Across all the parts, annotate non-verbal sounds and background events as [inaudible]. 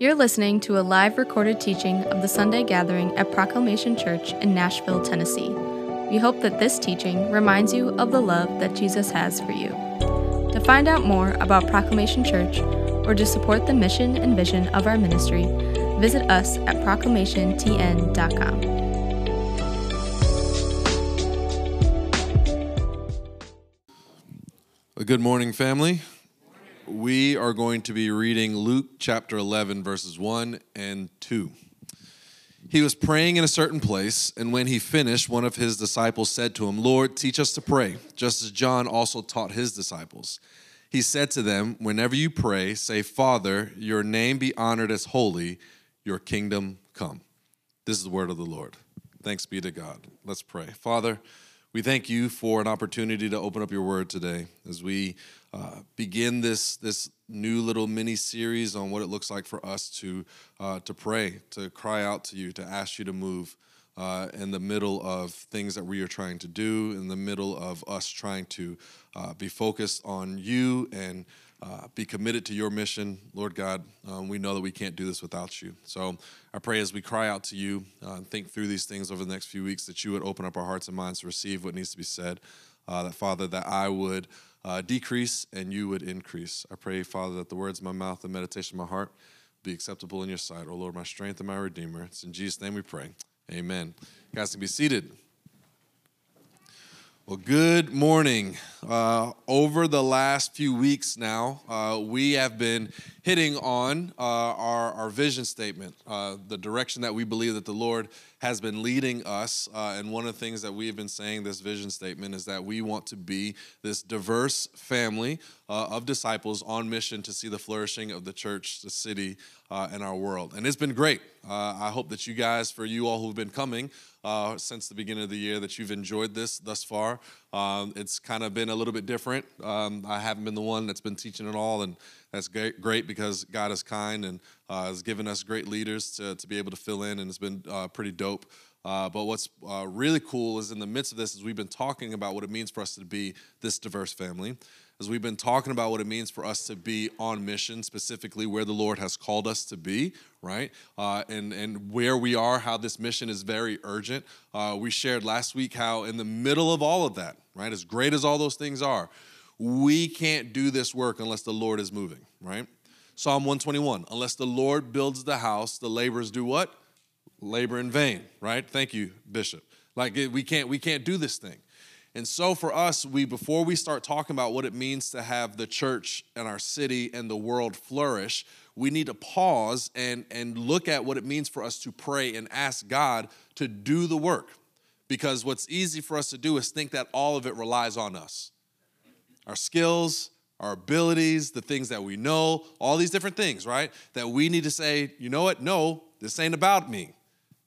You're listening to a live recorded teaching of the Sunday gathering at Proclamation Church in Nashville, Tennessee. We hope that this teaching reminds you of the love that Jesus has for you. To find out more about Proclamation Church or to support the mission and vision of our ministry, visit us at proclamationtn.com. A good morning, family. We are going to be reading Luke chapter 11, verses 1 and 2. He was praying in a certain place, and when he finished, one of his disciples said to him, Lord, teach us to pray, just as John also taught his disciples. He said to them, Whenever you pray, say, Father, your name be honored as holy, your kingdom come. This is the word of the Lord. Thanks be to God. Let's pray. Father, we thank you for an opportunity to open up your word today as we uh, begin this this new little mini series on what it looks like for us to uh, to pray, to cry out to you, to ask you to move uh, in the middle of things that we are trying to do, in the middle of us trying to uh, be focused on you and. Uh, be committed to your mission, Lord God. Um, we know that we can't do this without you. So I pray as we cry out to you uh, and think through these things over the next few weeks that you would open up our hearts and minds to receive what needs to be said. That, Father, that I would uh, decrease and you would increase. I pray, Father, that the words of my mouth and meditation of my heart be acceptable in your sight. Oh Lord, my strength and my redeemer. It's in Jesus' name we pray. Amen. You guys can be seated. Well, good morning. Uh, over the last few weeks now, uh, we have been hitting on uh, our, our vision statement, uh, the direction that we believe that the Lord has been leading us. Uh, and one of the things that we have been saying this vision statement is that we want to be this diverse family uh, of disciples on mission to see the flourishing of the church, the city, and our world. And it's been great. I hope that you guys, for you all who've been coming, uh, since the beginning of the year that you've enjoyed this thus far. Um, it's kind of been a little bit different. Um, I haven't been the one that's been teaching it all, and that's great, great because God is kind and uh, has given us great leaders to, to be able to fill in, and it's been uh, pretty dope. Uh, but what's uh, really cool is in the midst of this, is we've been talking about what it means for us to be this diverse family as we've been talking about what it means for us to be on mission, specifically where the Lord has called us to be, right? Uh, and, and where we are, how this mission is very urgent. Uh, we shared last week how, in the middle of all of that, right, as great as all those things are, we can't do this work unless the Lord is moving, right? Psalm 121 Unless the Lord builds the house, the laborers do what? Labor in vain, right? Thank you, Bishop. Like we can't we can't do this thing. And so for us, we before we start talking about what it means to have the church and our city and the world flourish, we need to pause and, and look at what it means for us to pray and ask God to do the work. Because what's easy for us to do is think that all of it relies on us. Our skills, our abilities, the things that we know, all these different things, right? That we need to say, you know what? No, this ain't about me.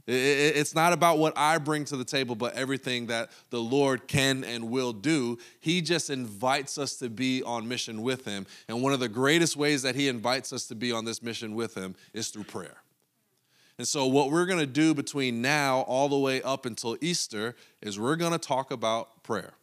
It's not about what I bring to the table, but everything that the Lord can and will do. He just invites us to be on mission with Him. And one of the greatest ways that He invites us to be on this mission with Him is through prayer. And so, what we're going to do between now all the way up until Easter is we're going to talk about prayer.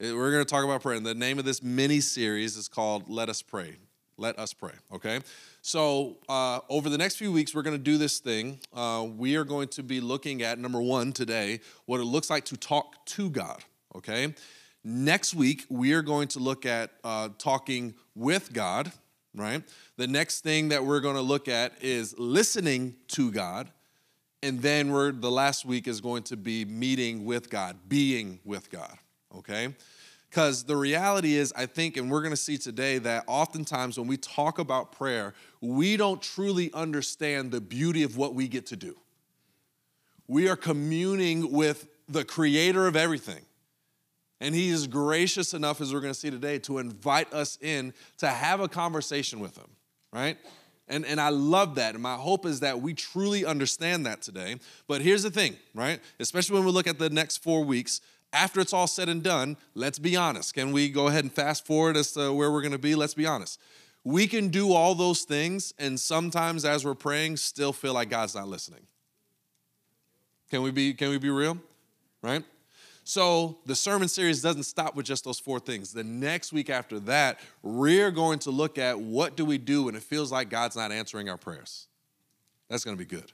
We're going to talk about prayer. And the name of this mini series is called Let Us Pray. Let Us Pray, okay? So, uh, over the next few weeks, we're going to do this thing. Uh, we are going to be looking at, number one, today, what it looks like to talk to God, okay? Next week, we are going to look at uh, talking with God, right? The next thing that we're going to look at is listening to God. And then we're, the last week is going to be meeting with God, being with God, okay? Because the reality is, I think, and we're to see today that oftentimes when we talk about prayer, we don't truly understand the beauty of what we get to do. We are communing with the creator of everything. And he is gracious enough, as we're to see today, to invite us in to have a conversation with him, right? And, and I love that. And my hope is that we truly understand that today. But here's the thing, right? Especially when we look at the next four weeks, after it's all said and done, let's be honest. Can we go ahead and fast forward as to where we're going to be? Let's be honest. We can do all those things, and sometimes as we're praying, still feel like God's not listening. Can we be, can we be real? Right? So the sermon series doesn't stop with just those four things. The next week after that, we're going to look at what do we do when it feels like God's not answering our prayers. That's going to be good.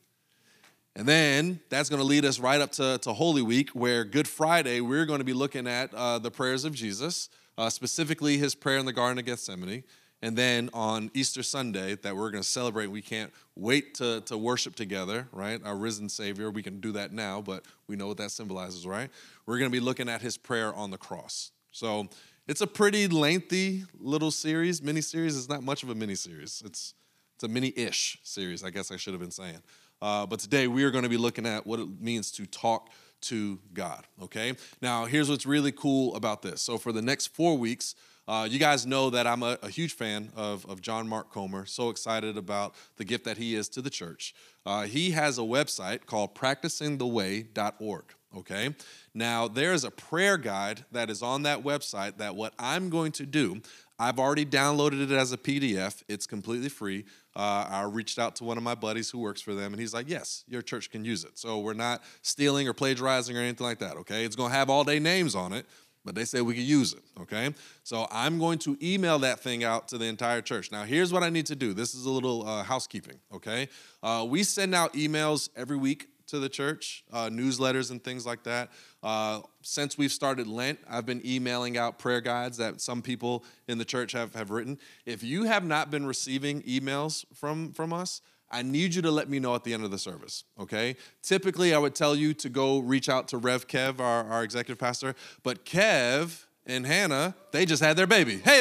And then that's going to lead us right up to, to Holy Week, where Good Friday, we're going to be looking at uh, the prayers of Jesus, uh, specifically his prayer in the Garden of Gethsemane. And then on Easter Sunday, that we're going to celebrate, we can't wait to, to worship together, right? Our risen Savior. We can do that now, but we know what that symbolizes, right? We're going to be looking at his prayer on the cross. So it's a pretty lengthy little series, mini series. It's not much of a mini series. It's it's a mini-ish series, I guess I should have been saying. Uh, but today we are going to be looking at what it means to talk to God. Okay. Now here's what's really cool about this. So for the next four weeks. Uh, you guys know that I'm a, a, huge fan of, of John Mark Comer, so excited about the gift that he is to the church. Uh, he has a website called practicingtheway.org. Okay, now there's a prayer guide that is on that website that what I'm going to do, I've already downloaded it as a PDF, it's completely free. Uh, I reached out to one of my buddies who works for them, and he's like, Yes, your church can use it. So we're not stealing or plagiarizing or anything like that, okay? It's gonna have all day names on it, but they said we could use it, okay? So I'm going to email that thing out to the entire church. Now, here's what I need to do this is a little uh, housekeeping, okay? Uh, we send out emails every week to the church, uh, newsletters and things like that. Uh, since we've started Lent, I've been emailing out prayer guides that some people in the church have, have written. If you have not been receiving emails from, from us, I need you to let me know at the end of the service, okay? Typically, I would tell you to go reach out to Rev Kev, our, our executive pastor, but Kev and Hannah, they just had their baby. Hey,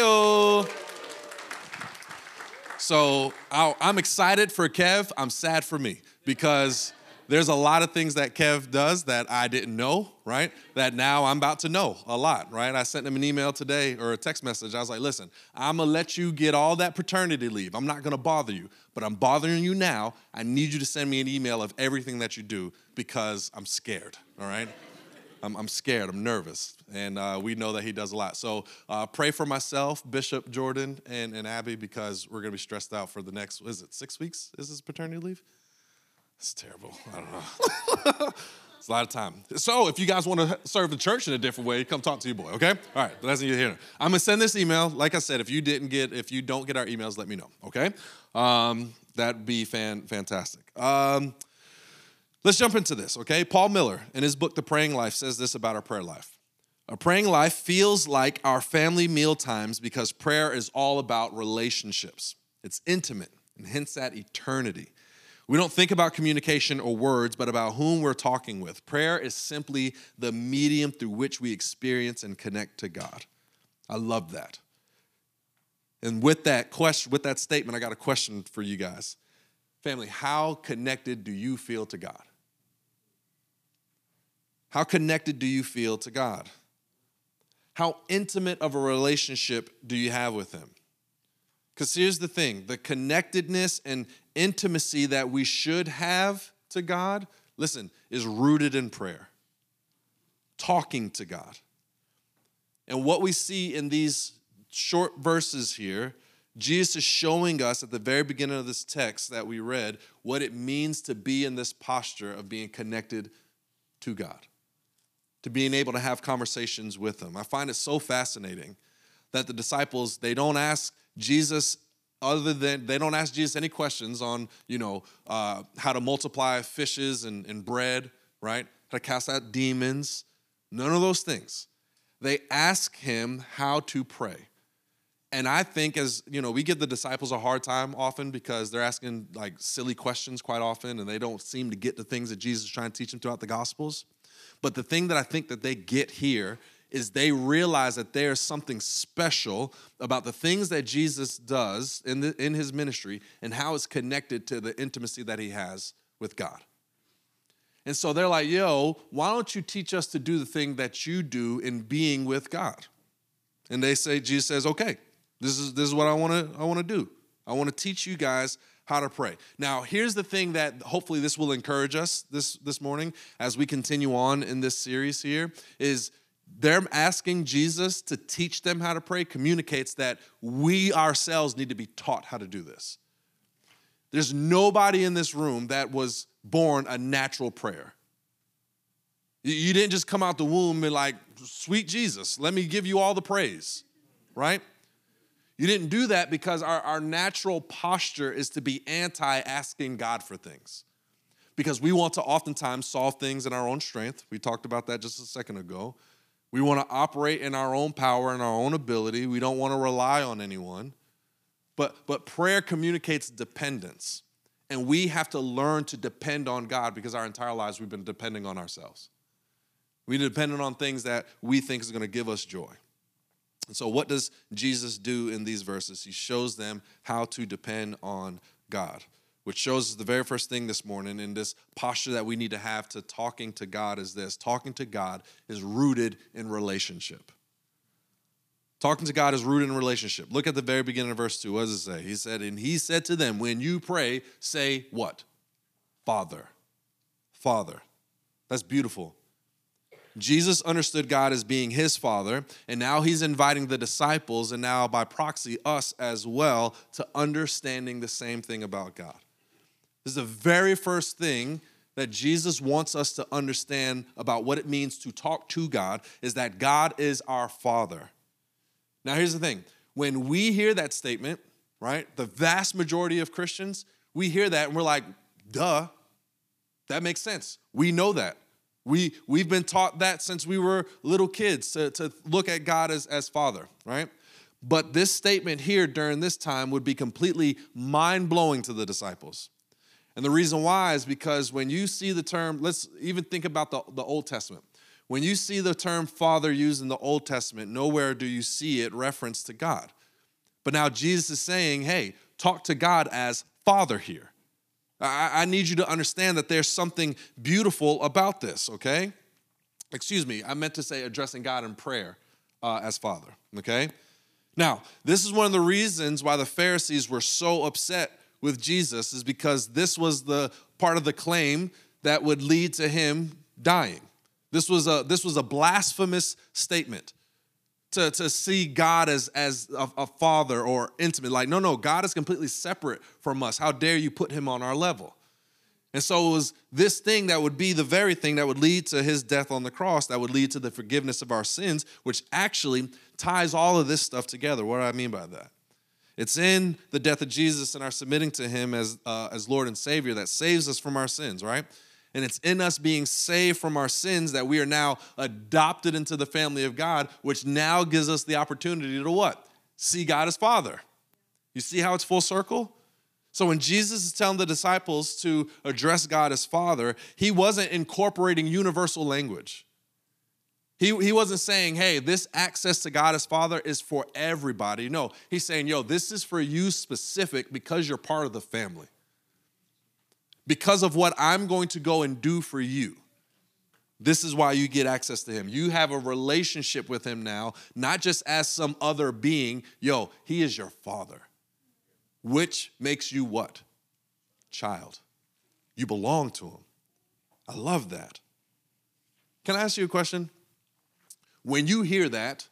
So I'm excited for Kev. I'm sad for me because there's a lot of things that Kev does that I didn't know, right? That now I'm about to know a lot, right? I sent him an email today or a text message. I was like, listen, I'm gonna let you get all that paternity leave. I'm not gonna bother you, but I'm bothering you now. I need you to send me an email of everything that you do because I'm scared, all right? I'm, I'm scared, I'm nervous. And uh, we know that he does a lot. So uh, pray for myself, Bishop Jordan, and, and Abby because we're gonna be stressed out for the next, is it, six weeks? Is this paternity leave? It's terrible. I don't know. [laughs] it's a lot of time. So if you guys want to serve the church in a different way, come talk to your boy, okay? All right, but that's here. I'm gonna send this email. Like I said, if you didn't get, if you don't get our emails, let me know, okay? Um, that'd be fan fantastic. Um, let's jump into this, okay? Paul Miller, in his book, The Praying Life, says this about our prayer life. A praying life feels like our family meal times because prayer is all about relationships. It's intimate and hence that eternity. We don't think about communication or words, but about whom we're talking with. Prayer is simply the medium through which we experience and connect to God. I love that. And with that question, with that statement, I got a question for you guys. Family, how connected do you feel to God? How connected do you feel to God? How intimate of a relationship do you have with Him? Because here's the thing the connectedness and intimacy that we should have to God, listen, is rooted in prayer, talking to God. And what we see in these short verses here, Jesus is showing us at the very beginning of this text that we read what it means to be in this posture of being connected to God, to being able to have conversations with Him. I find it so fascinating that the disciples, they don't ask Jesus other than they don't ask Jesus any questions on, you know, uh, how to multiply fishes and, and bread, right? How to cast out demons. None of those things. They ask him how to pray. And I think as, you know, we give the disciples a hard time often because they're asking like silly questions quite often and they don't seem to get the things that Jesus is trying to teach them throughout the gospels. But the thing that I think that they get here is they realize that there's something special about the things that Jesus does in, the, in his ministry and how it's connected to the intimacy that he has with God. And so they're like, yo, why don't you teach us to do the thing that you do in being with God? And they say, Jesus says, okay, this is, this is what I wanna, I wanna do. I wanna teach you guys how to pray. Now, here's the thing that hopefully this will encourage us this, this morning as we continue on in this series here is them asking Jesus to teach them how to pray communicates that we ourselves need to be taught how to do this. There's nobody in this room that was born a natural prayer. You didn't just come out the womb and like, sweet Jesus, let me give you all the praise, right? You didn't do that because our, our natural posture is to be anti asking God for things. Because we want to oftentimes solve things in our own strength. We talked about that just a second ago. We want to operate in our own power and our own ability. We don't want to rely on anyone. But, but prayer communicates dependence. And we have to learn to depend on God because our entire lives we've been depending on ourselves. Been dependent on things that we think is going to give us joy. And so, what does Jesus do in these verses? He shows them how to depend on God, which shows the very first thing this morning in this posture that we need to have to talking to God is this talking to God is rooted in relationship. Talking to God is rooted in relationship. Look at the very beginning of verse 2. What does it say? He said, And he said to them, When you pray, say what? Father. Father. That's beautiful. Jesus understood God as being his father, and now he's inviting the disciples, and now by proxy, us as well, to understanding the same thing about God. This is the very first thing that Jesus wants us to understand about what it means to talk to God is that God is our father. Now, here's the thing when we hear that statement, right, the vast majority of Christians, we hear that and we're like, duh, that makes sense. We know that. We, we've been taught that since we were little kids to, to look at God as, as Father, right? But this statement here during this time would be completely mind blowing to the disciples. And the reason why is because when you see the term, let's even think about the, the Old Testament. When you see the term Father used in the Old Testament, nowhere do you see it referenced to God. But now Jesus is saying, hey, talk to God as Father here. I, I need you to understand that there's something beautiful about this, okay? Excuse me, I meant to say addressing God in prayer uh, as Father, okay? Now, this is one of the reasons why the Pharisees were so upset with Jesus, is because this was the part of the claim that would lead to him dying. This was a, this was a blasphemous statement to, to see God as, as a, a, father or intimate. Like, no, no, God is completely separate from us. How dare you put him on our level? And so it was this thing that would be the very thing that would lead to his death on the cross, that would lead to the forgiveness of our sins, which actually ties all of this stuff together. What do I mean by that? It's in the death of Jesus and our submitting to him as, uh, as Lord and Savior that saves us from our sins, right? And it's in us being saved from our sins that we are now adopted into the family of God, which now gives us the opportunity to what? See God as Father. You see how it's full circle? So when Jesus is telling the disciples to address God as Father, he wasn't incorporating universal language. He, he wasn't saying, hey, this access to God as Father is for everybody. No, he's saying, yo, this is for you specific because you're part of the family because of what I'm going to go and do for you. This is why you get access to him. You have a relationship with him now, not just as some other being. Yo, he is your father, which makes you what? Child. You belong to him. I love that. Can I ask you a question? When you hear that,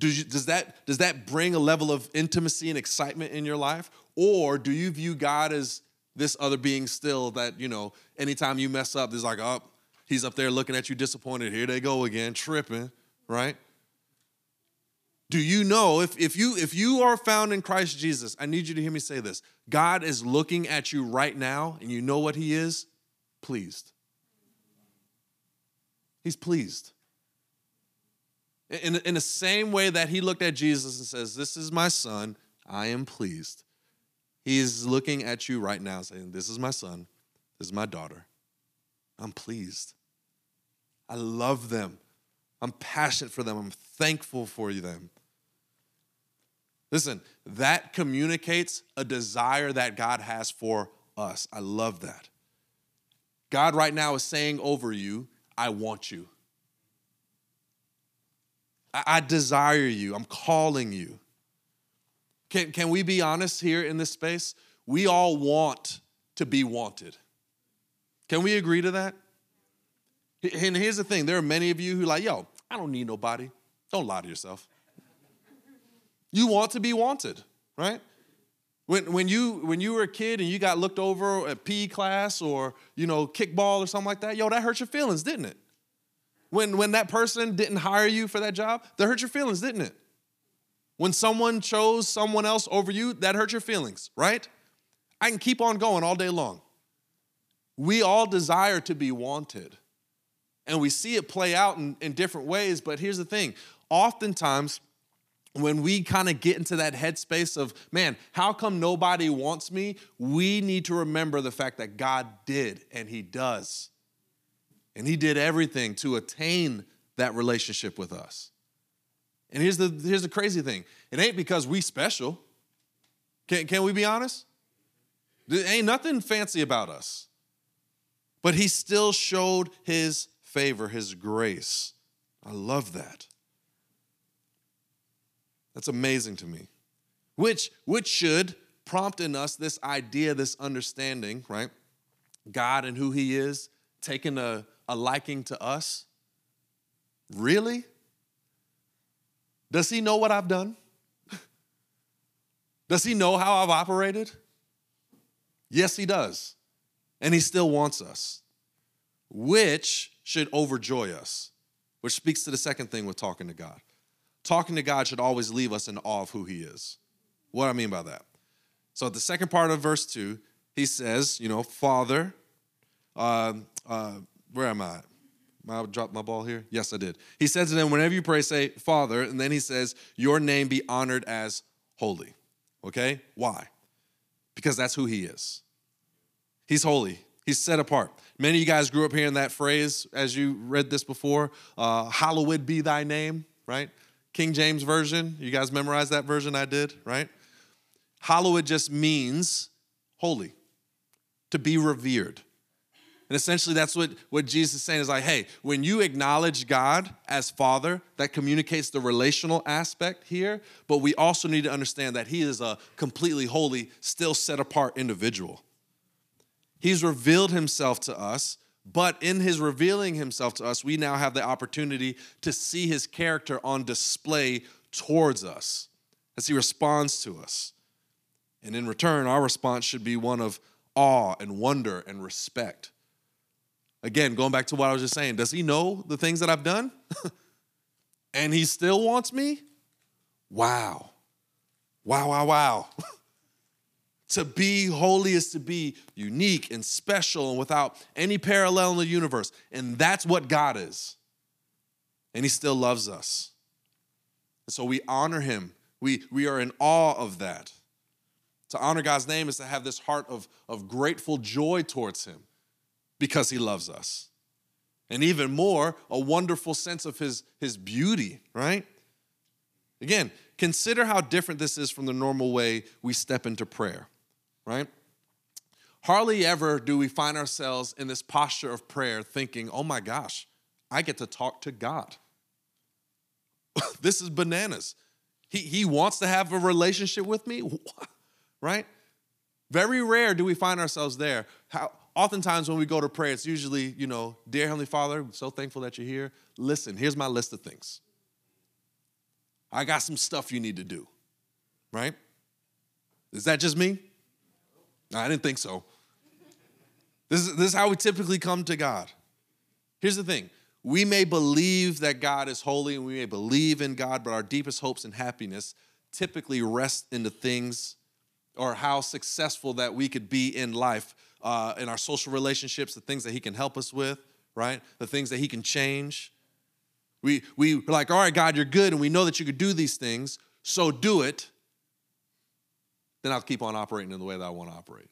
does, you, does, that, does that bring a level of intimacy and excitement in your life? Or do you view God as this other being still that, you know, anytime you mess up, there's like, oh, he's up there looking at you disappointed. Here they go again, tripping, right? Do you know if, if you if you are found in Christ Jesus, I need you to hear me say this. God is looking at you right now, and you know what he is? Pleased. He's pleased. In, in the same way that he looked at Jesus and says, This is my son, I am pleased. He is looking at you right now saying, This is my son, this is my daughter. I'm pleased. I love them. I'm passionate for them. I'm thankful for them. Listen, that communicates a desire that God has for us. I love that. God right now is saying over you, I want you. I, desire you. I'm calling you. Can, can we be honest here in this space? We all want to be wanted. Can we agree to that? And here's the thing there are many of you who, like, yo, I don't need nobody. Don't lie to yourself. You want to be wanted, right? When, when, you, when you were a kid and you got looked over at PE class or, you know, kickball or something like that, yo, that hurt your feelings, didn't it? When, when that person didn't hire you for that job, that hurt your feelings, didn't it? When someone chose someone else over you, that hurt your feelings, right? I can keep on going all day long. We all desire to be wanted. And we see it play out in, in different ways, but here's the thing oftentimes, when we kind of get into that headspace of, man, how come nobody wants me? We need to remember the fact that God did and He does. And He did everything to attain that relationship with us. And here's the, here's the crazy thing it ain't because we special. Can, can we be honest? There ain't nothing fancy about us. But He still showed His favor, His grace. I love that. That's amazing to me. Which, which should prompt in us this idea, this understanding, right? God and who He is, taking a, a liking to us. Really? Does He know what I've done? [laughs] Does He know how I've operated? Yes, He does. And He still wants us, which should overjoy us, which speaks to the second thing with talking to God talking to God should always leave us in awe of who He is. What I mean by that? So, at the second part of verse 2, he says, you know, Father, uh, uh, where am I? I dropped my ball here? Yes, I did. He says to them, whenever you pray, say, Father, and then he says, Your name be honored as holy. Okay? Why? Because that's who he is. He's holy, he's set apart. Many of you guys grew up hearing that phrase as you read this before uh, Hallowed be thy name, right? King James Version. You guys memorized that version I did, right? Hallowed just means holy, to be revered. And essentially, that's what, what Jesus is saying is like, hey, when you acknowledge God as Father, that communicates the relational aspect here, but we also need to understand that He is a completely holy, still set apart individual. He's revealed Himself to us but in his revealing himself to us, we now have the opportunity to see his character on display towards us as he responds to us. And in return, our response should be one of awe and wonder and respect. Again, going back to what I was just saying, does he know the things that I've done? [laughs] and he still wants me? Wow. Wow, wow, wow. [laughs] To be holy is to be unique and special and without any parallel in the universe. And that's what God is. And He still loves us. And so we honor Him. We, we are in awe of that. To honor God's name is to have this heart of, of grateful joy towards Him because He loves us. And even more, a wonderful sense of His, his beauty, right? Again, consider how different this is from the normal way we step into prayer right? Hardly ever do we find ourselves in this posture of prayer thinking, oh my gosh, I get to talk to God. [laughs] this is bananas. He, he wants to have a relationship with me, [laughs] right? Very rare do we find ourselves there. How, oftentimes when we go to pray, it's usually, you know, dear Heavenly Father, I'm so thankful that you're here. Listen, here's my list of things. I got some stuff you need to do, right? Is that just me? No, I didn't think so. This is, this is how we typically come to God. Here's the thing we may believe that God is holy and we may believe in God, but our deepest hopes and happiness typically rest in the things or how successful that we could be in life, uh, in our social relationships, the things that He can help us with, right? The things that He can change. We, we, we're like, all right, God, you're good, and we know that you could do these things, so do it then I'll keep on operating in the way that I want to operate.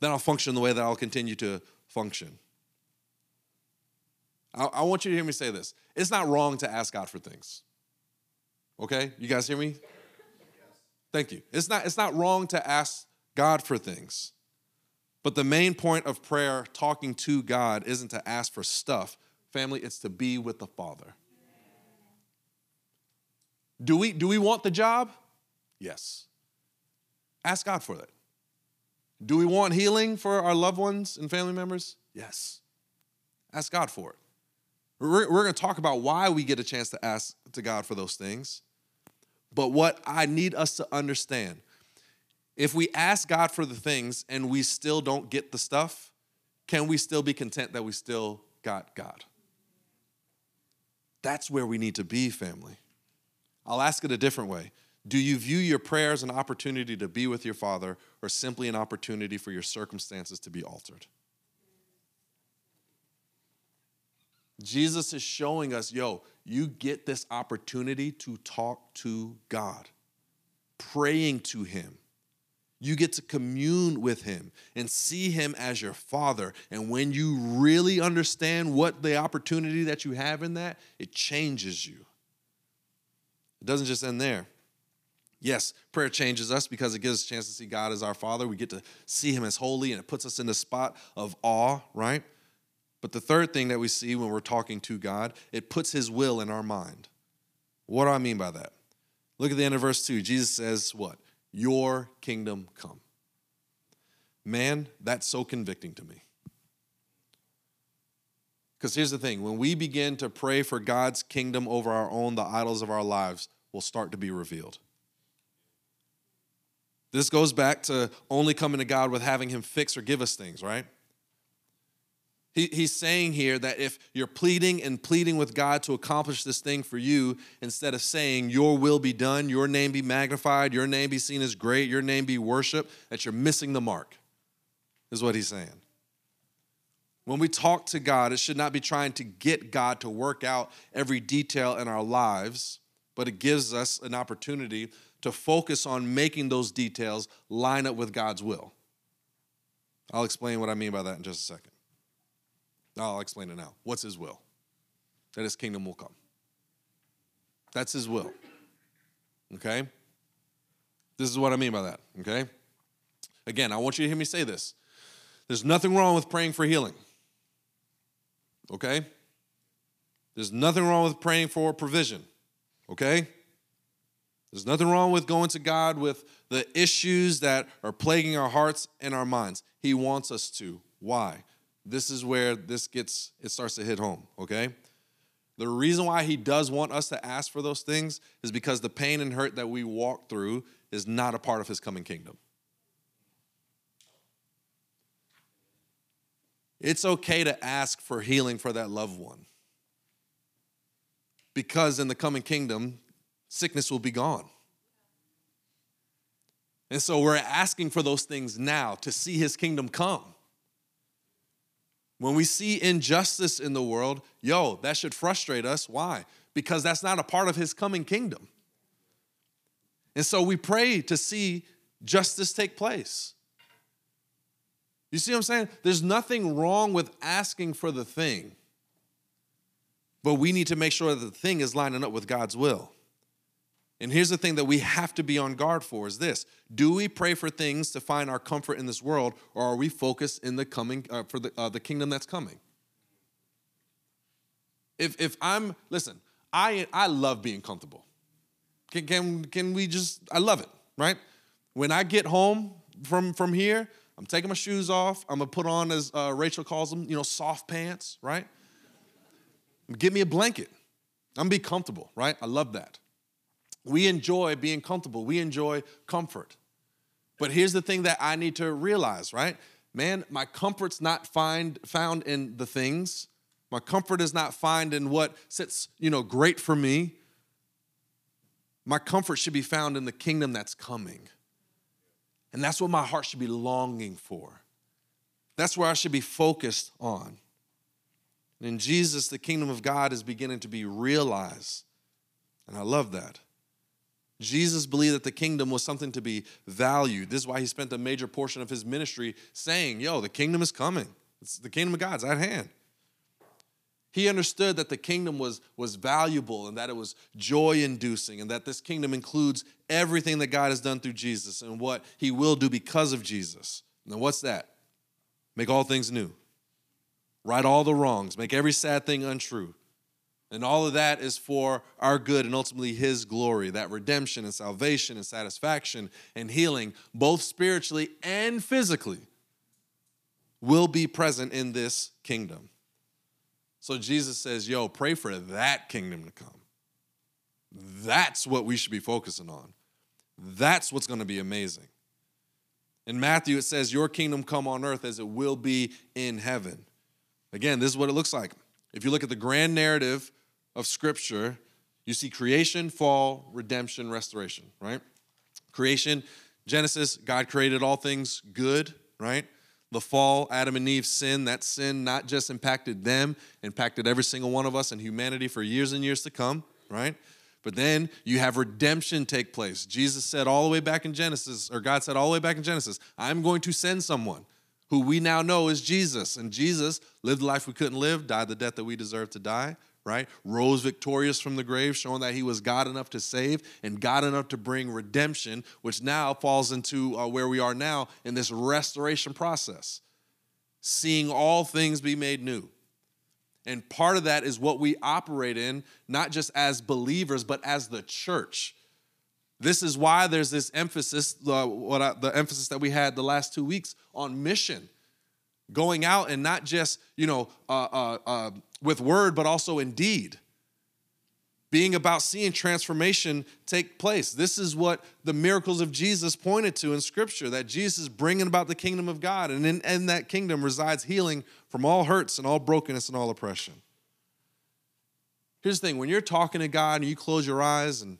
Then I'll function the way that I'll continue to function. I, I want you to hear me say this. It's not wrong to ask God for things. Okay? You guys hear me? Thank you. It's not, it's not wrong to ask God for things. But the main point of prayer, talking to God, isn't to ask for stuff. Family, it's to be with the Father. Do we, do we want the job? Yes. Ask God for that. Do we want healing for our loved ones and family members? Yes. Ask God for it. We're, we're going to talk about why we get a chance to ask to God for those things. But what I need us to understand if we ask God for the things and we still don't get the stuff, can we still be content that we still got God? That's where we need to be, family. I'll ask it a different way. Do you view your prayer as an opportunity to be with your Father or simply an opportunity for your circumstances to be altered? Jesus is showing us, yo, you get this opportunity to talk to God, praying to Him. You get to commune with Him and see Him as your Father. And when you really understand what the opportunity that you have in that, it changes you. It doesn't just end there. Yes, prayer changes us because it gives us a chance to see God as our Father. We get to see Him as holy and it puts us in the spot of awe, right? But the third thing that we see when we're talking to God, it puts His will in our mind. What do I mean by that? Look at the end of verse 2. Jesus says, What? Your kingdom come. Man, that's so convicting to me. Because here's the thing when we begin to pray for God's kingdom over our own, the idols of our lives will start to be revealed. This goes back to only coming to God with having Him fix or give us things, right? He, he's saying here that if you're pleading and pleading with God to accomplish this thing for you, instead of saying, Your will be done, your name be magnified, your name be seen as great, your name be worshiped, that you're missing the mark, is what he's saying. When we talk to God, it should not be trying to get God to work out every detail in our lives, but it gives us an opportunity to focus on making those details line up with God's will. I'll explain what I mean by that in just a second. I'll explain it now. What's His will? That His kingdom will come. That's His will. Okay? This is what I mean by that. Okay? Again, I want you to hear me say this. There's nothing wrong with praying for healing. Okay? There's nothing wrong with praying for provision. Okay? There's nothing wrong with going to God with the issues that are plaguing our hearts and our minds. He wants us to. Why? This is where this gets it starts to hit home, okay? The reason why he does want us to ask for those things is because the pain and hurt that we walk through is not a part of his coming kingdom. It's okay to ask for healing for that loved one. Because in the coming kingdom, sickness will be gone. And so we're asking for those things now to see his kingdom come. When we see injustice in the world, yo, that should frustrate us. Why? Because that's not a part of his coming kingdom. And so we pray to see justice take place. You see what I'm saying? There's nothing wrong with asking for the thing, but we need to make sure that the thing is lining up with God's will. And here's the thing that we have to be on guard for is this. Do we pray for things to find our comfort in this world or are we focused in the coming uh, for the uh, the kingdom that's coming? If if I'm listen, I I love being comfortable. Can can can we just I love it, right? When I get home from from here, I'm taking my shoes off. I'm gonna put on as uh, Rachel calls them, you know, soft pants, right? Give me a blanket. I'm gonna be comfortable, right? I love that. We enjoy being comfortable, we enjoy comfort. But here's the thing that I need to realize, right? Man, my comfort's not find, found in the things. My comfort is not found in what sits, you know, great for me. My comfort should be found in the kingdom that's coming. And that's what my heart should be longing for. That's where I should be focused on. And in Jesus, the kingdom of God is beginning to be realized. And I love that. Jesus believed that the kingdom was something to be valued. This is why he spent a major portion of his ministry saying, Yo, the kingdom is coming. It's the kingdom of God's at hand. He understood that the kingdom was, was valuable and that it was joy inducing, and that this kingdom includes everything that God has done through Jesus and what he will do because of Jesus. Now, what's that? Make all things new, right all the wrongs, make every sad thing untrue and all of that is for our good and ultimately His glory, that redemption and salvation and satisfaction and healing, both spiritually and physically, will be present in this kingdom. So Jesus says, Yo, pray for that kingdom to come. That's what we should be focusing on. That's what's going to be amazing. In Matthew, it says, Your kingdom come on earth as it will be in heaven. Again, this is what it looks like. If you look at the grand narrative of Scripture, You see creation, fall, redemption, restoration, right? Creation, Genesis, God created all things good, right? The fall, Adam and Eve sin, that sin not just impacted them, impacted every single one of us and humanity for years and years to come, right? But then you have redemption take place. Jesus said all the way back in Genesis, or God said all the way back in Genesis, I'm going to send someone who we now know is Jesus. And Jesus lived the life we couldn't live, died the death that we deserve to die, right? Rose victorious from the grave, showing that he was God enough to save and God enough to bring redemption, which now falls into uh, where we are now in this restoration process, seeing all things be made new. And part of that is what we operate in, not just as believers, but as the church. This is why there's this emphasis, the, what I, the emphasis that we had the last two weeks on mission, going out and not just you know uh, uh, uh, with word, but also in deed. Being about seeing transformation take place. This is what the miracles of Jesus pointed to in Scripture that Jesus is bringing about the kingdom of God, and in, in that kingdom resides healing from all hurts and all brokenness and all oppression. Here's the thing when you're talking to God and you close your eyes and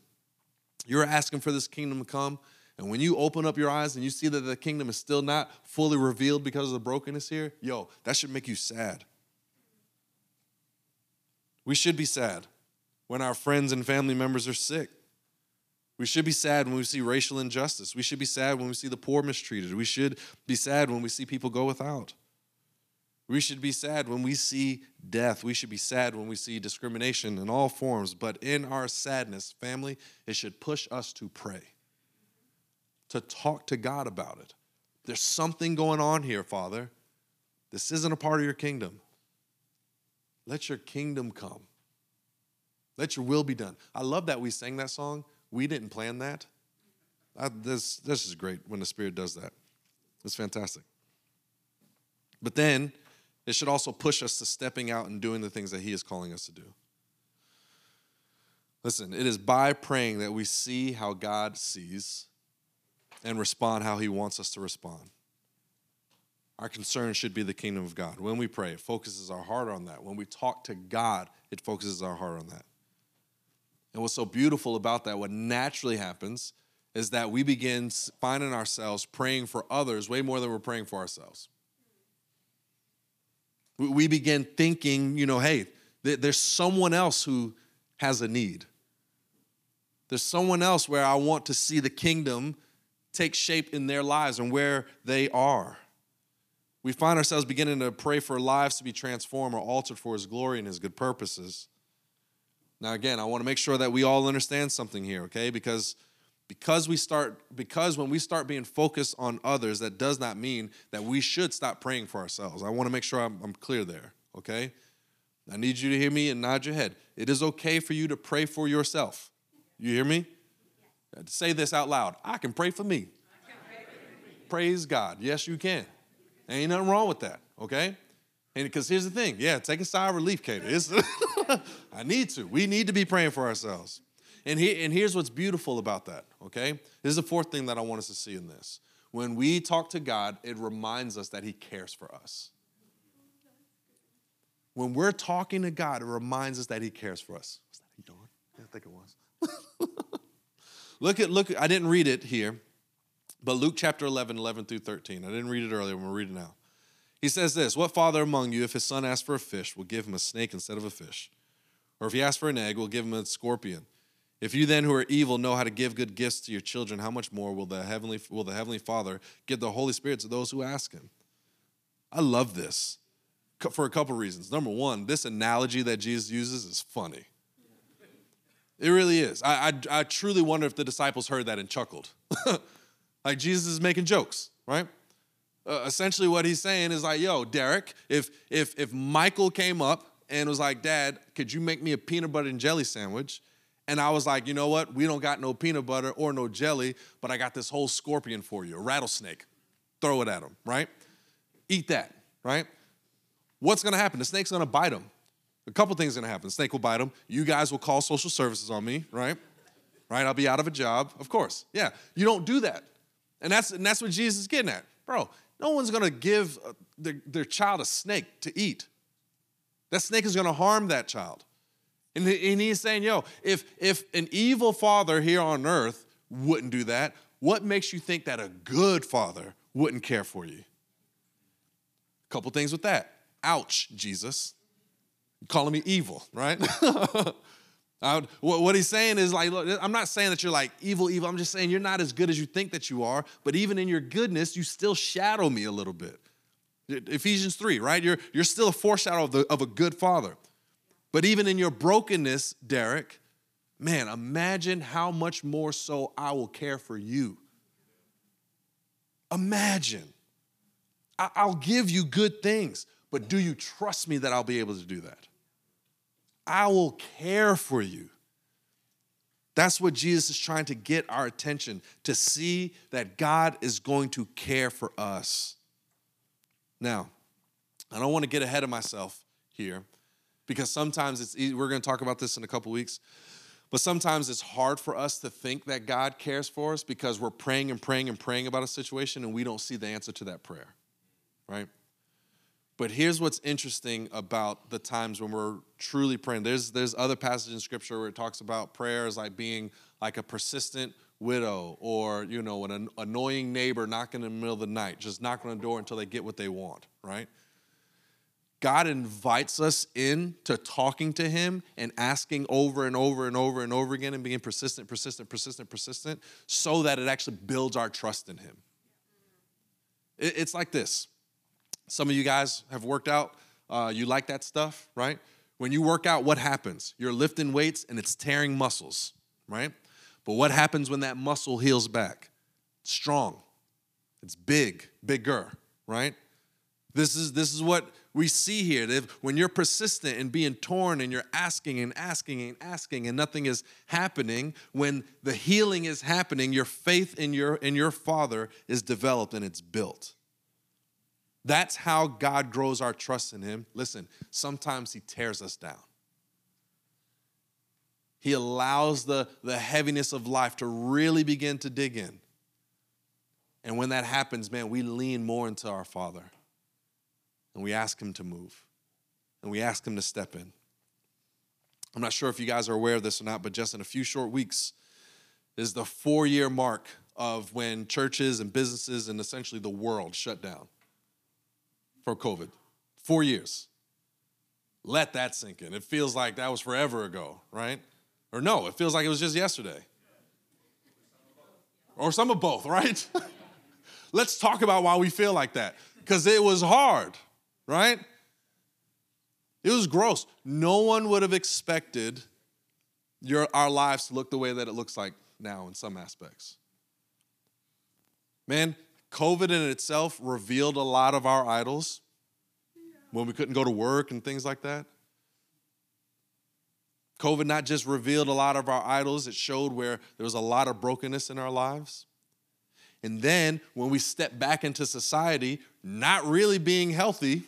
you're asking for this kingdom to come, and when you open up your eyes and you see that the kingdom is still not fully revealed because of the brokenness here, yo, that should make you sad. We should be sad when our friends and family members are sick. We should be sad when we see racial injustice. We should be sad when we see the poor mistreated. We should be sad when we see people go without. We should be sad when we see death. We should be sad when we see discrimination in all forms. But in our sadness, family, it should push us to pray, to talk to God about it. There's something going on here, Father. This isn't a part of your kingdom. Let your kingdom come. Let your will be done. I love that we sang that song. We didn't plan that. I, this, this is great when the Spirit does that. It's fantastic. But then it should also push us to stepping out and doing the things that He is calling us to do. Listen, it is by praying that we see how God sees and respond how He wants us to respond. Our concern should be the kingdom of God. When we pray, it focuses our heart on that. When we talk to God, it focuses our heart on that. And what's so beautiful about that, what naturally happens, is that we begin finding ourselves praying for others way more than we're praying for ourselves. We begin thinking, you know, hey, there's someone else who has a need. There's someone else where I want to see the kingdom take shape in their lives and where they are we find ourselves beginning to pray for lives to be transformed or altered for His glory and His good purposes. Now, again, I want to make sure that we all understand something here, okay? Because because we start because when we start being focused on others that does not mean that we should stop praying for ourselves. I want to make sure I'm, I'm, clear there okay? I need you to hear me and nod your head. It is okay for you to pray for yourself. You hear me? Say this out loud. I can pray for me. Praise god. Yes you can. Ain't nothing wrong with that, okay? And because here's the thing, yeah, take a sigh of relief, Katie. [laughs] I need to. We need to be praying for ourselves. And, he, and here's what's beautiful about that, okay? This is the fourth thing that I want us to see in this. When we talk to God, it reminds us that He cares for us. When we're talking to God, it reminds us that He cares for us. Was that a yawn? Yeah, I think it was. [laughs] look at look. I didn't read it here, but Luke chapter 11, 11 through 13. I didn't read it earlier, I'm to read it now. He says this What father among you, if his son asks for a fish, will give him a snake instead of a fish? Or if he asks for an egg, will give him a scorpion? If you then, who are evil, know how to give good gifts to your children, how much more will the heavenly, will the heavenly Father give the Holy Spirit to those who ask him? I love this for a couple reasons. Number one, this analogy that Jesus uses is funny. It really is. I, I, I truly wonder if the disciples heard that and chuckled. [laughs] Like Jesus is making jokes, right? Uh, essentially, what he's saying is like, "Yo, Derrick, if if if Michael came up and was like, Dad, could you make me a peanut butter and jelly sandwich?" And I was like, you know what? We don't got no peanut butter or no jelly, but I got this whole scorpion for you, a rattlesnake. Throw it at him, right? Eat that, right? What's gonna happen? The snake's gonna bite him. A couple things gonna happen. The snake will bite him. You guys will call social services on me, right? Right? I'll be out of a job, of course. Yeah. You don't do that. And that's, and that's what Jesus is getting at. Bro, no one's gonna give uh, their, their child a snake to eat. That snake is gonna harm that child. And, and he's saying, yo, if, if an evil father here on earth wouldn't do that, what makes you think that a good father wouldn't care for you? A couple things with that. Ouch, Jesus. You're calling me evil, right? [laughs] would, what he's saying is like, look, I'm not saying that you're like evil, evil. I'm just saying you're not as good as you think that you are. But even in your goodness, you still shadow me a little bit. Ephesians 3, right? You're, you're still a foreshadow of, the, of a good father. But even in your brokenness, Derrick, man, imagine how much more so I will care for you. Imagine. I'll give you good things, but do you trust me that I'll be able to do that? I will care for you. That's what Jesus is trying to get our attention to see that God is going to care for us. Now, I don't want to get ahead of myself here because sometimes it's we're going to talk about this in a couple weeks. But sometimes it's hard for us to think that God cares for us because we're praying and praying and praying about a situation and we don't see the answer to that prayer. Right? But here's what's interesting about the times when we're truly praying. There's there's other passages in scripture where it talks about prayers like being like a persistent widow or you know an annoying neighbor knocking in the middle of the night, just knocking on the door until they get what they want, right? God invites us in to talking to Him and asking over and over and over and over again and being persistent, persistent, persistent, persistent, so that it actually builds our trust in Him. It's like this some of you guys have worked out. Uh, you like that stuff, right? When you work out, what happens? You're lifting weights and it's tearing muscles, right? But what happens when that muscle heals back? It's strong. It's big, bigger, right? This is this is what we see here. That when you're persistent and being torn and you're asking and asking and asking and nothing is happening, when the healing is happening, your faith in your in your Father is developed and it's built. That's how God grows our trust in Him. Listen, sometimes He tears us down. He allows the, the heaviness of life to really begin to dig in. And when that happens, man, we lean more into our Father and we ask Him to move and we ask Him to step in. I'm not sure if you guys are aware of this or not, but just in a few short weeks is the four year mark of when churches and businesses and essentially the world shut down for COVID. Four years. Let that sink in. It feels like that was forever ago, right? Or no, it feels like it was just yesterday. Or some of both, [laughs] right? [laughs] Let's talk about why we feel like that. Because it was hard, right? It was gross. No one would have expected your, our lives to look the way that it looks like now in some aspects. Man, COVID in itself revealed a lot of our idols when we couldn't go to work and things like that. COVID not just revealed a lot of our idols, it showed where there was a lot of brokenness in our lives. And then when we step back into society, not really being healthy,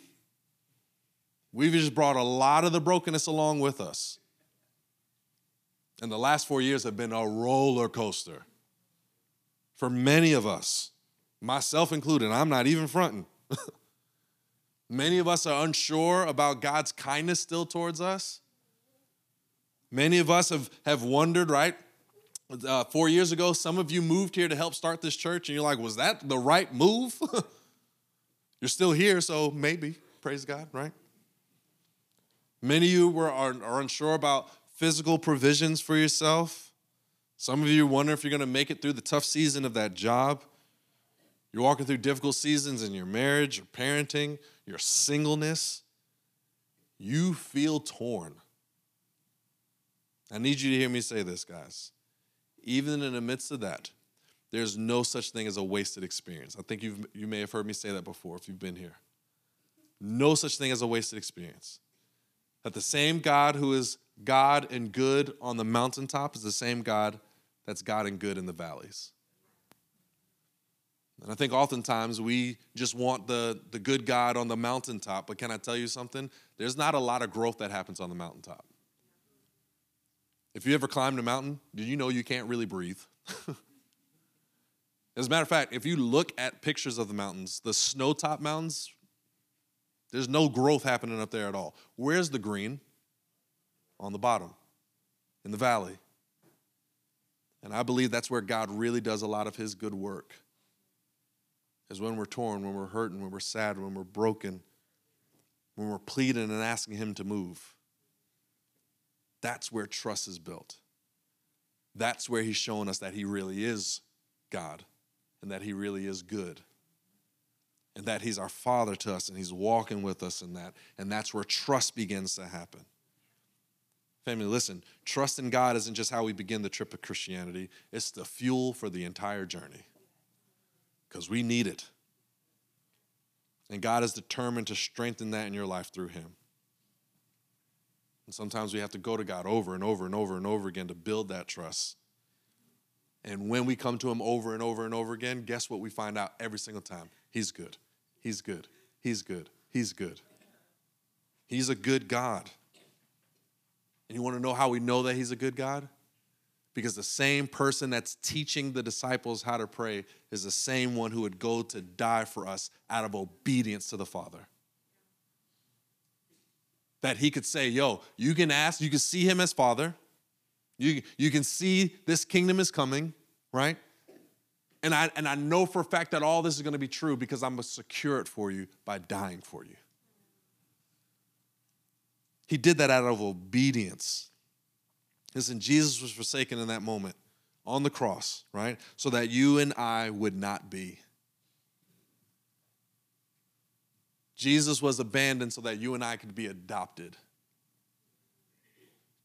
we've just brought a lot of the brokenness along with us. And the last four years have been a roller coaster for many of us myself included. I'm not even fronting. [laughs] Many of us are unsure about God's kindness still towards us. Many of us have, have wondered, right? Uh, four years ago, some of you moved here to help start this church, and you're like, was that the right move? [laughs] you're still here, so maybe. Praise God, right? Many of you were, are, are unsure about physical provisions for yourself. Some of you wonder if you're going to make it through the tough season of that job. You're walking through difficult seasons in your marriage, your parenting, your singleness. You feel torn. I need you to hear me say this, guys. Even in the midst of that, there's no such thing as a wasted experience. I think you've, you may have heard me say that before if you've been here. No such thing as a wasted experience. That the same God who is God and good on the mountaintop is the same God that's God and good in the valleys. And I think oftentimes we just want the, the good God on the mountaintop, but can I tell you something? There's not a lot of growth that happens on the mountaintop. If you ever climbed a mountain, did you know you can't really breathe? [laughs] As a matter of fact, if you look at pictures of the mountains, the snow top mountains, there's no growth happening up there at all. Where's the green? On the bottom. in the valley. And I believe that's where God really does a lot of his good work. Is when we're torn, when we're hurting, when we're sad, when we're broken, when we're pleading and asking him to move. That's where trust is built. That's where he's showing us that he really is God and that he really is good and that he's our father to us and he's walking with us in that. And that's where trust begins to happen. Family, listen, trust in God isn't just how we begin the trip of Christianity, it's the fuel for the entire journey because we need it. And God is determined to strengthen that in your life through Him. And sometimes we have to go to God over and over and over and over again to build that trust. And when we come to Him over and over and over again, guess what we find out every single time? He's good. He's good. He's good. He's good. He's a good God. And you want to know how we know that He's a good God? Because the same person that's teaching the disciples how to pray is the same one who would go to die for us out of obedience to the Father. That He could say, Yo, you can ask, you can see Him as Father. You, you can see this kingdom is coming, right? And I, and I know for a fact that all this is going to be true because I'm going to secure it for you by dying for you. He did that out of obedience. Listen, Jesus was forsaken in that moment on the cross, right? So that you and I would not be. Jesus was abandoned so that you and I could be adopted.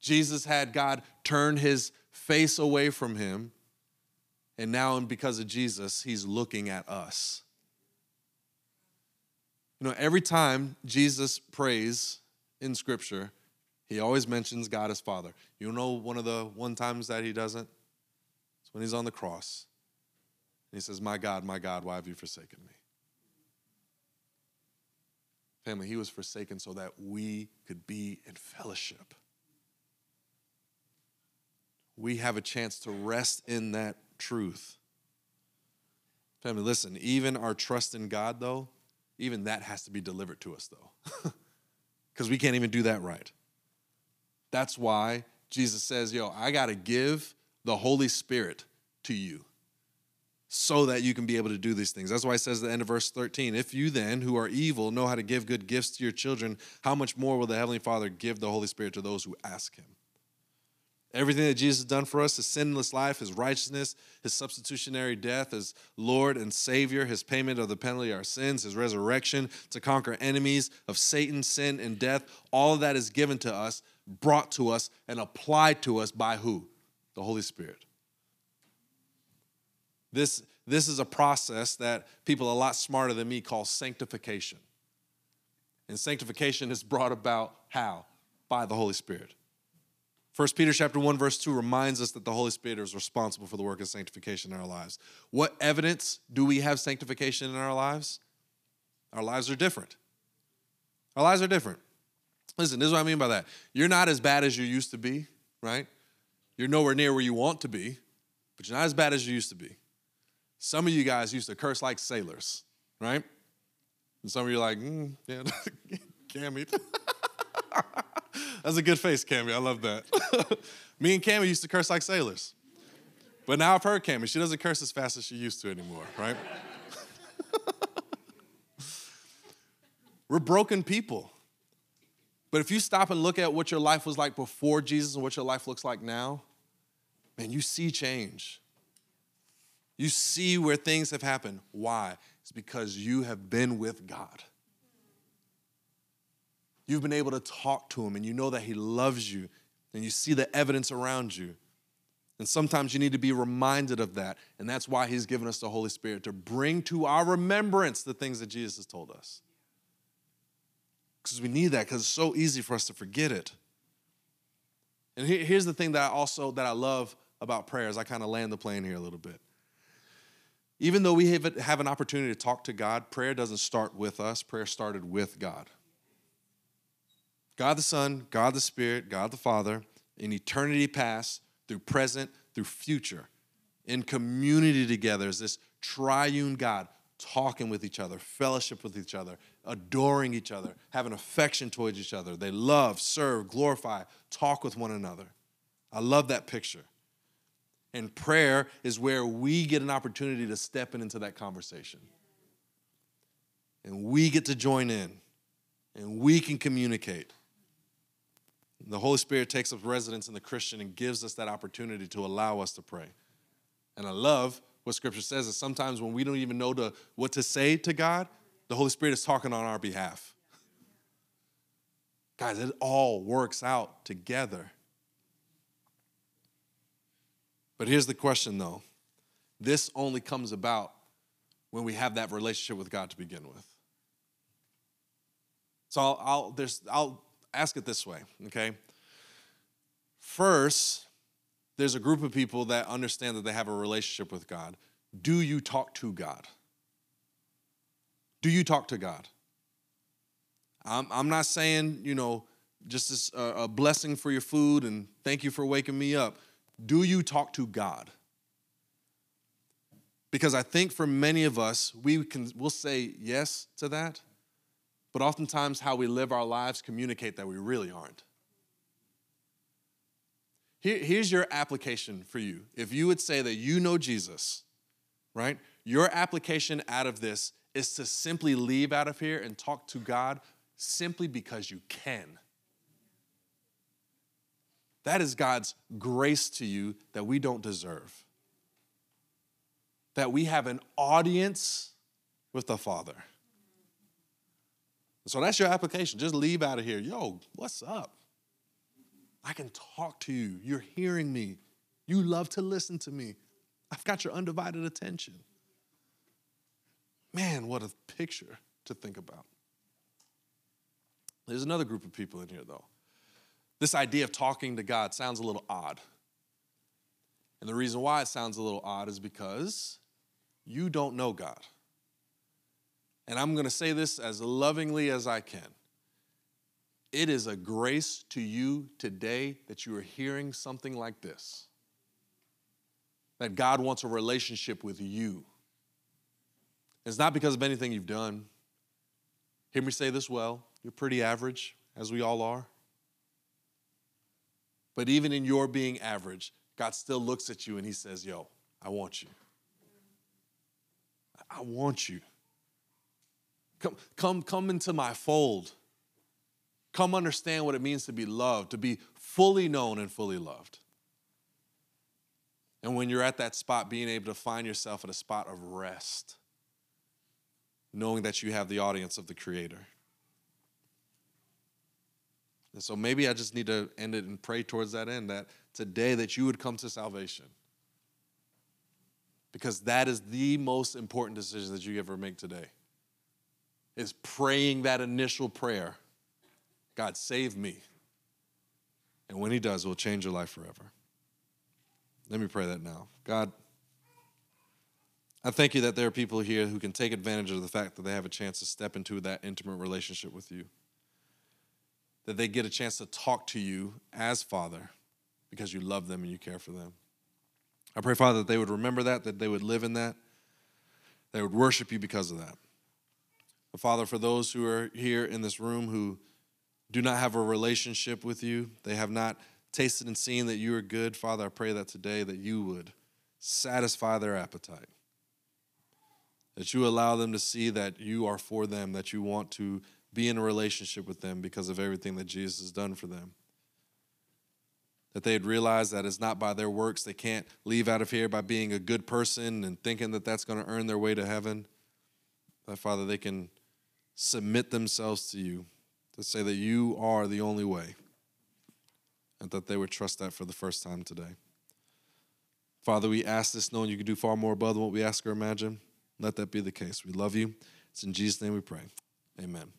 Jesus had God turn his face away from him and now, because of Jesus, he's looking at us. You know, every time Jesus prays in Scripture, he always mentions God as Father. You know, one of the one times that he doesn't? It's when he's on the cross. And he says, My God, my God, why have you forsaken me? Family, he was forsaken so that we could be in fellowship. We have a chance to rest in that truth. Family, listen, even our trust in God, though, even that has to be delivered to us, though, [laughs] because we can't even do that right. That's why Jesus says, Yo, I got to give the Holy Spirit to you so that you can be able to do these things. That's why he says at the end of verse 13, if you then, who are evil, know how to give good gifts to your children, how much more will the Heavenly Father give the Holy Spirit to those who ask him? Everything that Jesus has done for us, his sinless life, his righteousness, his substitutionary death as Lord and Savior, his payment of the penalty of our sins, his resurrection to conquer enemies of Satan, sin, and death, all of that is given to us, brought to us, and applied to us by who? The Holy Spirit. This, this is a process that people a lot smarter than me call sanctification. And sanctification is brought about how? By the Holy Spirit. 1 Peter chapter 1 verse 2 reminds us that the Holy Spirit is responsible for the work of sanctification in our lives. What evidence do we have sanctification in our lives? Our lives are different. Our lives are different. Listen, this is what I mean by that. You're not as bad as you used to be, right? You're nowhere near where you want to be, but you're not as bad as you used to be. Some of you guys used to curse like sailors, right? And some of you are like, mm, yeah, [laughs] Cammy. [laughs] That's a good face, Cammy. I love that. [laughs] Me and Cammy used to curse like sailors. But now I've heard Cammy. She doesn't curse as fast as she used to anymore, right? [laughs] We're broken people. But if you stop and look at what your life was like before Jesus and what your life looks like now, man, you see change. You see where things have happened. Why? It's because you have been with God. You've been able to talk to him and you know that he loves you and you see the evidence around you. And sometimes you need to be reminded of that. And that's why he's given us the Holy Spirit to bring to our remembrance the things that Jesus has told us. Because we need that because it's so easy for us to forget it. And here's the thing that I also that I love about prayers. I kind of land the plane here a little bit. Even though we have, have an opportunity to talk to God, prayer doesn't start with us. Prayer started with God. God the Son, God the Spirit, God the Father, in eternity past, through present, through future, in community together as this triune God, talking with each other, fellowship with each other, adoring each other, having affection towards each other. They love, serve, glorify, talk with one another. I love that picture. And prayer is where we get an opportunity to step in into that conversation. And we get to join in and we can communicate. The Holy Spirit takes up residence in the Christian and gives us that opportunity to allow us to pray. And I love what Scripture says is sometimes when we don't even know to, what to say to God, the Holy Spirit is talking on our behalf. Guys, it all works out together. But here's the question though this only comes about when we have that relationship with God to begin with. So I'll, I'll, there's, I'll ask it this way, okay? First, there's a group of people that understand that they have a relationship with God. Do you talk to God? Do you talk to God? I'm, I'm not saying, you know, just as a, a blessing for your food and thank you for waking me up. Do you talk to God? Because I think for many of us, we can we'll say yes to that, but oftentimes how we live our lives communicate that we really aren't. Here, here's your application for you. If you would say that you know Jesus, right? Your application out of this is to simply leave out of here and talk to God simply because you can. That is God's grace to you that we don't deserve. That we have an audience with the Father. So that's your application. Just leave out of here. Yo, what's up? I can talk to you. You're hearing me. You love to listen to me. I've got your undivided attention. Man, what a picture to think about. There's another group of people in here, though. This idea of talking to God sounds a little odd. And the reason why it sounds a little odd is because you don't know God. And I'm going to say this as lovingly as I can. It is a grace to you today that you are hearing something like this that God wants a relationship with you. It's not because of anything you've done. Hear me say this well you're pretty average, as we all are. But even in your being average, God still looks at you and He says, Yo, I want you. I want you. Come, come, come into my fold. Come understand what it means to be loved, to be fully known and fully loved. And when you're at that spot, being able to find yourself at a spot of rest, knowing that you have the audience of the Creator. And so maybe I just need to end it and pray towards that end that today that you would come to salvation. Because that is the most important decision that you ever make today. Is praying that initial prayer. God save me. And when he does, will change your life forever. Let me pray that now. God, I thank you that there are people here who can take advantage of the fact that they have a chance to step into that intimate relationship with you that they get a chance to talk to you as Father because you love them and you care for them. I pray, Father, that they would remember that, that they would live in that, they would worship you because of that. But Father, for those who are here in this room who do not have a relationship with you, they have not tasted and seen that you are good, Father, I pray that today that you would satisfy their appetite. That you allow them to see that you are for them, that you want to be in a relationship with them because of everything that Jesus has done for them. That they'd realize that it's not by their works. They can't leave out of here by being a good person and thinking that that's going to earn their way to heaven. That, Father, they can submit themselves to you to say that you are the only way and that they would trust that for the first time today. Father, we ask this knowing you can do far more above than what we ask or imagine. Let that be the case. We love you. It's in Jesus' name we pray. Amen.